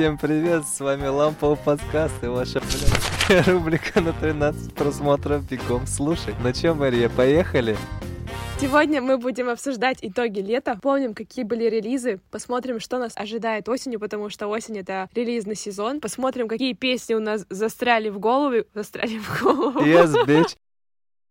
Всем привет, с вами Ламповый подкаст и ваша, блядь, рубрика на 13 просмотров бегом слушай. Ну чё, Мария, поехали? Сегодня мы будем обсуждать итоги лета, помним, какие были релизы, посмотрим, что нас ожидает осенью, потому что осень — это релизный сезон, посмотрим, какие песни у нас застряли в голове, застряли в голову. Yes, bitch.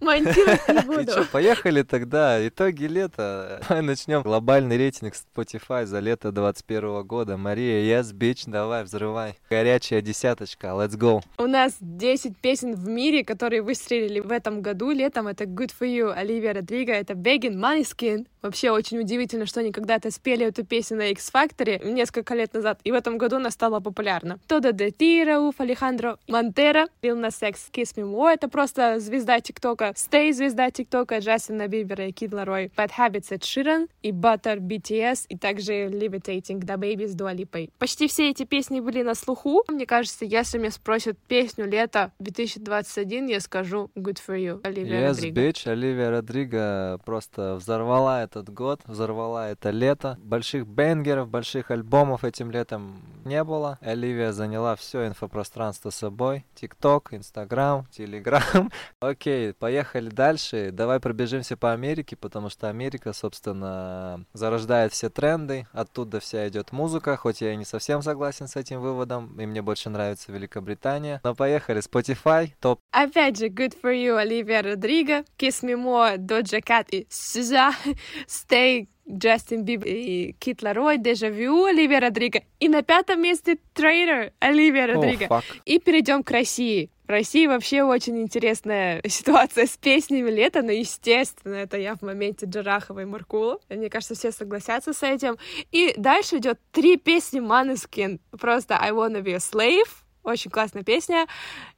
Монтировать не буду. что, поехали тогда. Итоги лета. Начнем. Глобальный рейтинг Spotify за лето 21 года. Мария, yes, bitch, давай, взрывай. Горячая десяточка, let's go. У нас 10 песен в мире, которые выстрелили в этом году летом. Это Good For You, Оливия Родриго, это Begging, Måneskin. Вообще очень удивительно, что они когда-то спели эту песню на X Factor несколько лет назад, и в этом году она стала популярна. Тодо де Тирауф, Алехандро Монтера, Lil Nas X, Kiss Me More, это просто звезда ТикТока, Stay звезда ТикТока, Джастина Бибера и Кид Ларой, Bad Habits от Ширан и Butter BTS, и также Levitating The Baby с Lipой. Почти все эти песни были на слуху. Мне кажется, если меня спросят песню лета 2021, я скажу Good For You, Оливия Yes, Родриго. bitch. Оливия Родриго просто взорвала этот год, взорвала это лето. Больших бенгеров, больших альбомов этим летом не было. Оливия заняла все инфопространство собой. ТикТок, Инстаграм, Телеграм. Окей, поехали дальше. Давай пробежимся по Америке, потому что Америка, собственно, зарождает все тренды. Оттуда вся идет музыка, хоть я и не совсем согласен с этим выводом, и мне больше нравится Великобритания. Но поехали. Spotify, топ Опять же, Good For You, Оливия Родриго, Kiss Me More, Doja Cat и SZA, Stay, Джастин Бибер и Кит Ларой, Vu, Оливия Родриго. И на пятом месте Traitor, Оливия Родриго. fuck. И перейдем к России. В России вообще очень интересная ситуация с песнями лета, но, естественно, это я в моменте Джарахова и Маркула. Мне кажется, все согласятся с этим. И дальше идет три песни Måneskin. Просто I Wanna Be Your Slave, очень классная песня.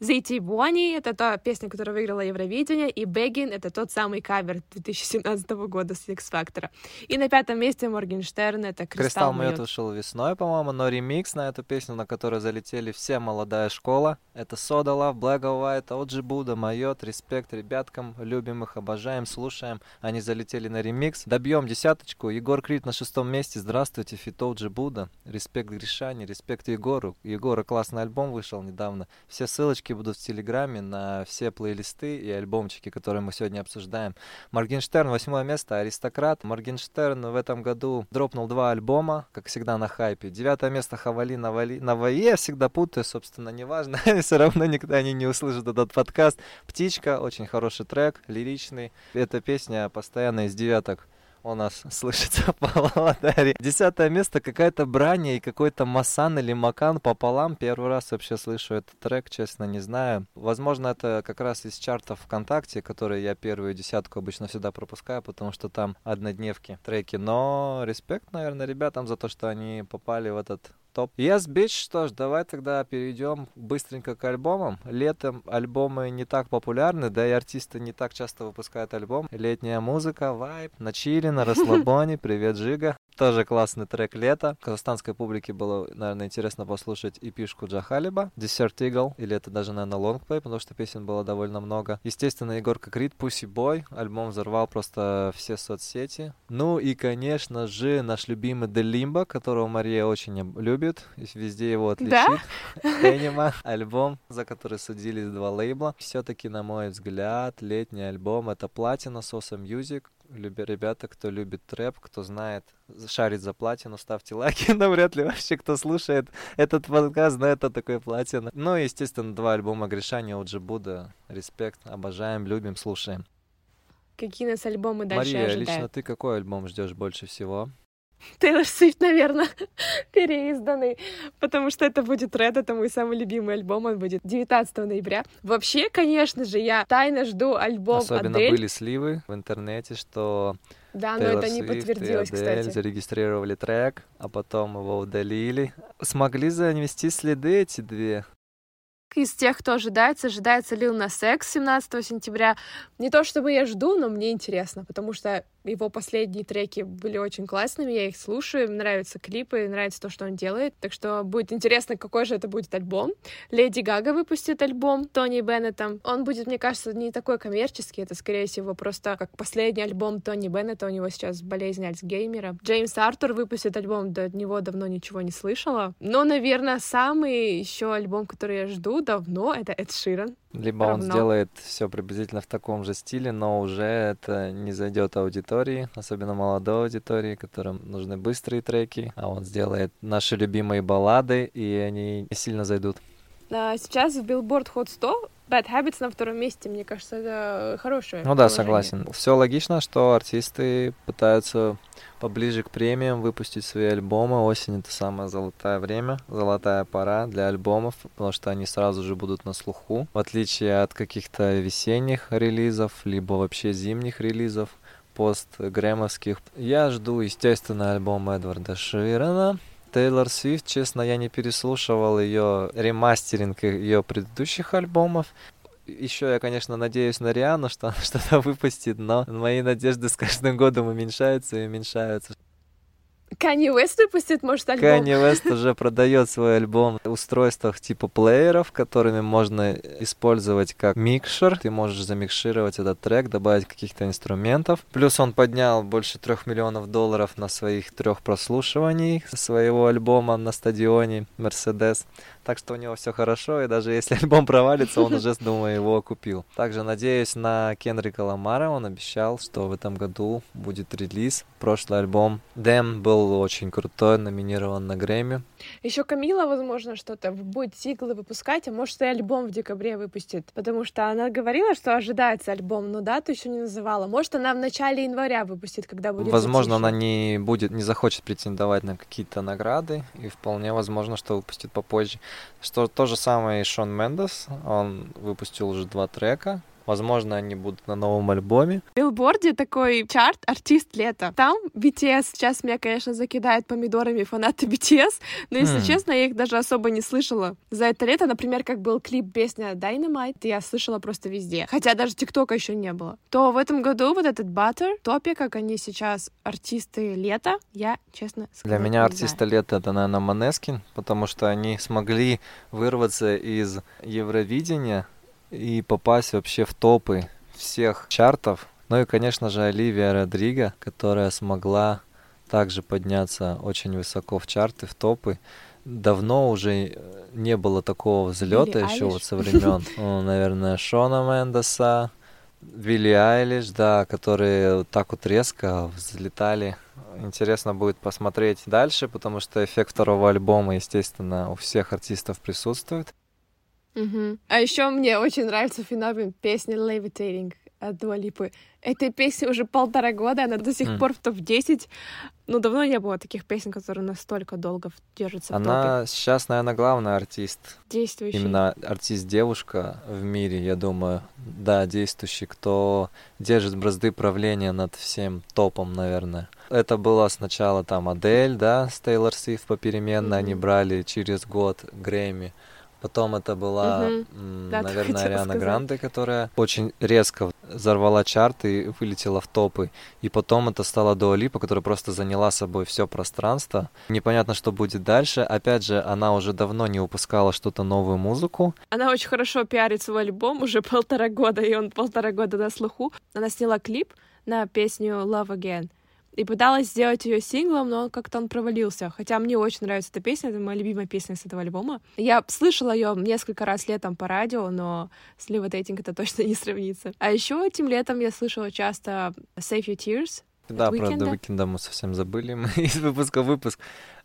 Zitti e buoni — это та песня, которая выиграла Евровидение, и Begging — это тот самый кавер 2017 года с X Factor. И на пятом месте Моргенштерн — это Cristal Moët. вышел весной, по-моему, но ремикс на эту песню, на которую залетели все молодая школа. Это Soda Luv, Blago White, OG Buda, Mayot, респект ребяткам, любим их, обожаем, слушаем. Они залетели на ремикс. Добьем десяточку. Егор Крид на шестом месте. Здравствуйте, feat OG Buda. Респект Гришане, респект Егору. Егора классный альбом вышел недавно. Все ссылочки будут в Телеграме на все плейлисты и альбомчики, которые мы сегодня обсуждаем. Моргенштерн, восьмое место, Аристократ. Моргенштерн в этом году дропнул два альбома, как всегда на хайпе. Девятое место Хавали Навали. Навали, я всегда путаю, собственно, неважно. Все равно никогда они не услышат этот подкаст. Птичка, очень хороший трек, лиричный. Эта песня постоянно из девяток у нас слышится по Володаре. Десятое место какая-то браня и какой-то масан или макан пополам. Первый раз вообще слышу этот трек, честно, не знаю. Возможно, это как раз из чартов ВКонтакте, которые я первую десятку обычно всегда пропускаю, потому что там однодневки треки. Но респект, наверное, ребятам за то, что они попали в этот топ. Yes, bitch, что ж, давай тогда перейдем быстренько к альбомам. Летом альбомы не так популярны, да и артисты не так часто выпускают альбом. Летняя музыка, вайб, на чили, на расслабоне, привет, Жига. Тоже классный трек лета. Казахстанской публике было, наверное, интересно послушать и пишку Джахалиба, Desert Eagle, или это даже, наверное, лонгплей, потому что песен было довольно много. Естественно, Егорка Крид, Pussy Boy, альбом взорвал просто все соцсети. Ну и, конечно же, наш любимый The Limbo, которого Мария очень любит, и везде его отличит. Да? Anima, альбом, за который судились два лейбла. Все-таки, на мой взгляд, летний альбом это платина Соса Music. Люби, ребята, кто любит трэп, кто знает, шарит за платину, ставьте лайки, но вряд ли вообще кто слушает этот подкаст, знает, это такое платина. Ну и, естественно, два альбома Гришани, Оджи Буда, респект, обожаем, любим, слушаем. Какие нас альбомы дальше Мария, ожидают? лично ты какой альбом ждешь больше всего? Тейлор Свифт, наверное, переизданный, потому что это будет Red, это мой самый любимый альбом, он будет 19 ноября. Вообще, конечно же, я тайно жду альбом Особенно Адель. были сливы в интернете, что Да, но Тейлор это не Свифт и подтвердилось, Адель кстати. зарегистрировали трек, а потом его удалили. Смогли занести следы эти две? Из тех, кто ожидается, ожидается Lil Nas X 17 сентября. Не то чтобы я жду, но мне интересно, потому что Его последние треки были очень классными, я их слушаю, нравятся клипы, нравится то, что он делает. Так что будет интересно, какой же это будет альбом. Леди Гага выпустит альбом Тони Беннетом. Он будет, мне кажется, не такой коммерческий, это, скорее всего, просто как последний альбом Тони Беннета, у него сейчас болезнь Альцгеймера. Джеймс Артур выпустит альбом, до него давно ничего не слышала. Но, наверное, самый еще альбом, который я жду давно, это Эд Ширан. Либо равно. он сделает все приблизительно в таком же стиле, но уже это не зайдет аудитории, особенно молодой аудитории, которым нужны быстрые треки, а он сделает наши любимые баллады, и они сильно зайдут. А сейчас в Billboard Hot 100 Bad Habits на втором месте, мне кажется, это хорошее. Ну да, согласен. Все логично, что артисты пытаются поближе к премиям выпустить свои альбомы. Осень это самое золотое время, золотая пора для альбомов, потому что они сразу же будут на слуху. В отличие от каких-то весенних релизов, либо вообще зимних релизов, пост-грэмовских. Я жду, естественно, альбом Эдварда Ширена. Тейлор Свифт, честно, я не переслушивал ее ремастеринг ее предыдущих альбомов. Еще я, конечно, надеюсь на Риану, что она что-то выпустит, но мои надежды с каждым годом уменьшаются и уменьшаются. Канни Уэст выпустит, может, альбом? Канни Уэст уже продает свой альбом в устройствах типа плееров, которыми можно использовать как микшер. Ты можешь замикшировать этот трек, добавить каких-то инструментов. Плюс он поднял больше трех миллионов долларов на своих трех прослушиваний своего альбома на стадионе Мерседес. Так что у него все хорошо, и даже если альбом провалится, он уже, думаю, его купил. Также надеюсь на Кенрика Ламара. Он обещал, что в этом году будет релиз. Прошлый альбом Дэм был очень крутой, номинирован на Грэмми. Еще Камила, возможно, что-то будет сиглы выпускать, а может и альбом в декабре выпустит. Потому что она говорила, что ожидается альбом, но дату еще не называла. Может, она в начале января выпустит, когда будет Возможно, она не будет, не захочет претендовать на какие-то награды, и вполне возможно, что выпустит попозже. Что то же самое и Шон Мендес. Он выпустил уже два трека. Возможно, они будут на новом альбоме. В Билборде такой чарт «Артист лета». Там BTS сейчас меня, конечно, закидает помидорами фанаты BTS, но, если mm. честно, я их даже особо не слышала. За это лето, например, как был клип песня Dynamite, я слышала просто везде. Хотя даже ТикТока еще не было. То в этом году вот этот Butter, топе, как они сейчас артисты лета, я, честно, Для меня артисты лета это, наверное, Манескин, потому что они смогли вырваться из Евровидения, и попасть вообще в топы всех чартов. Ну и, конечно же, Оливия Родриго, которая смогла также подняться очень высоко в чарты, в топы. Давно уже не было такого взлета еще вот со времен, ну, наверное, Шона Мендеса, Вилли Айлиш, да, которые так вот резко взлетали. Интересно будет посмотреть дальше, потому что эффект второго альбома, естественно, у всех артистов присутствует. Угу. А еще мне очень нравится феномен песни Levitating от Дуалипы. Этой песне уже полтора года, она до сих mm. пор в топ-10. Ну, давно не было таких песен, которые настолько долго держатся она в топе. сейчас, наверное, главный артист. Действующий. Именно артист-девушка в мире, я думаю. Да, действующий, кто держит бразды правления над всем топом, наверное. Это было сначала там Адель, да, с Тейлор Свифт попеременно, mm-hmm. они брали через год Грэмми. Потом это была, угу. да, наверное, Ариана Гранде, которая очень резко взорвала чарты и вылетела в топы. И потом это стала Дуалипа, которая просто заняла собой все пространство. Непонятно, что будет дальше. Опять же, она уже давно не выпускала что-то новую музыку. Она очень хорошо пиарит свой альбом уже полтора года, и он полтора года на слуху. Она сняла клип на песню Love Again и пыталась сделать ее синглом, но как-то он провалился. Хотя мне очень нравится эта песня, это моя любимая песня с этого альбома. Я слышала ее несколько раз летом по радио, но с Levitating это точно не сравнится. А еще этим летом я слышала часто Save Your Tears, да, про The Weeknd мы совсем забыли. Мы из выпуска в выпуск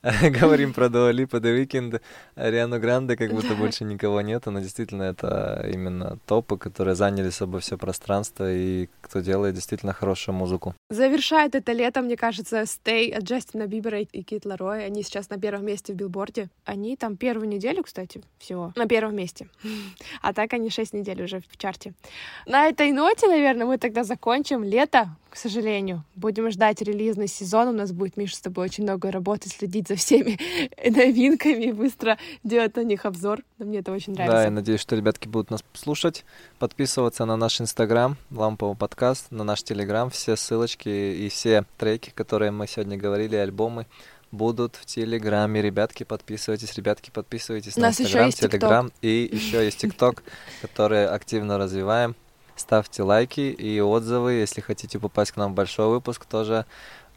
говорим про Дуа Липа, The Weeknd, Ариану Гранде, как будто больше никого нет. Но действительно это именно топы, которые заняли собой все пространство и кто делает действительно хорошую музыку. Завершает это лето, мне кажется, Stay от Джастина Бибера и Кит Ларой. Они сейчас на первом месте в билборде. Они там первую неделю, кстати, всего на первом месте. А так они шесть недель уже в чарте. На этой ноте, наверное, мы тогда закончим лето, к сожалению. Будем ждать релизный сезон. У нас будет, Миша, с тобой очень много работы, следить делиться всеми новинками, быстро делать на них обзор. Но мне это очень нравится. Да, я надеюсь, что ребятки будут нас слушать, подписываться на наш инстаграм, ламповый подкаст, на наш телеграм, все ссылочки и все треки, которые мы сегодня говорили, альбомы, будут в Телеграме. Ребятки, подписывайтесь, ребятки, подписывайтесь на Инстаграм, Телеграм. И еще есть ТикТок, который активно развиваем. Ставьте лайки и отзывы. Если хотите попасть к нам в большой выпуск, тоже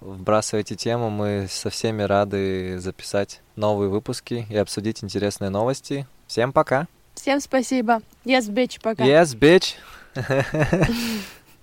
вбрасывайте тему. Мы со всеми рады записать новые выпуски и обсудить интересные новости. Всем пока! Всем спасибо. Yes, bitch, пока. Yes, bitch!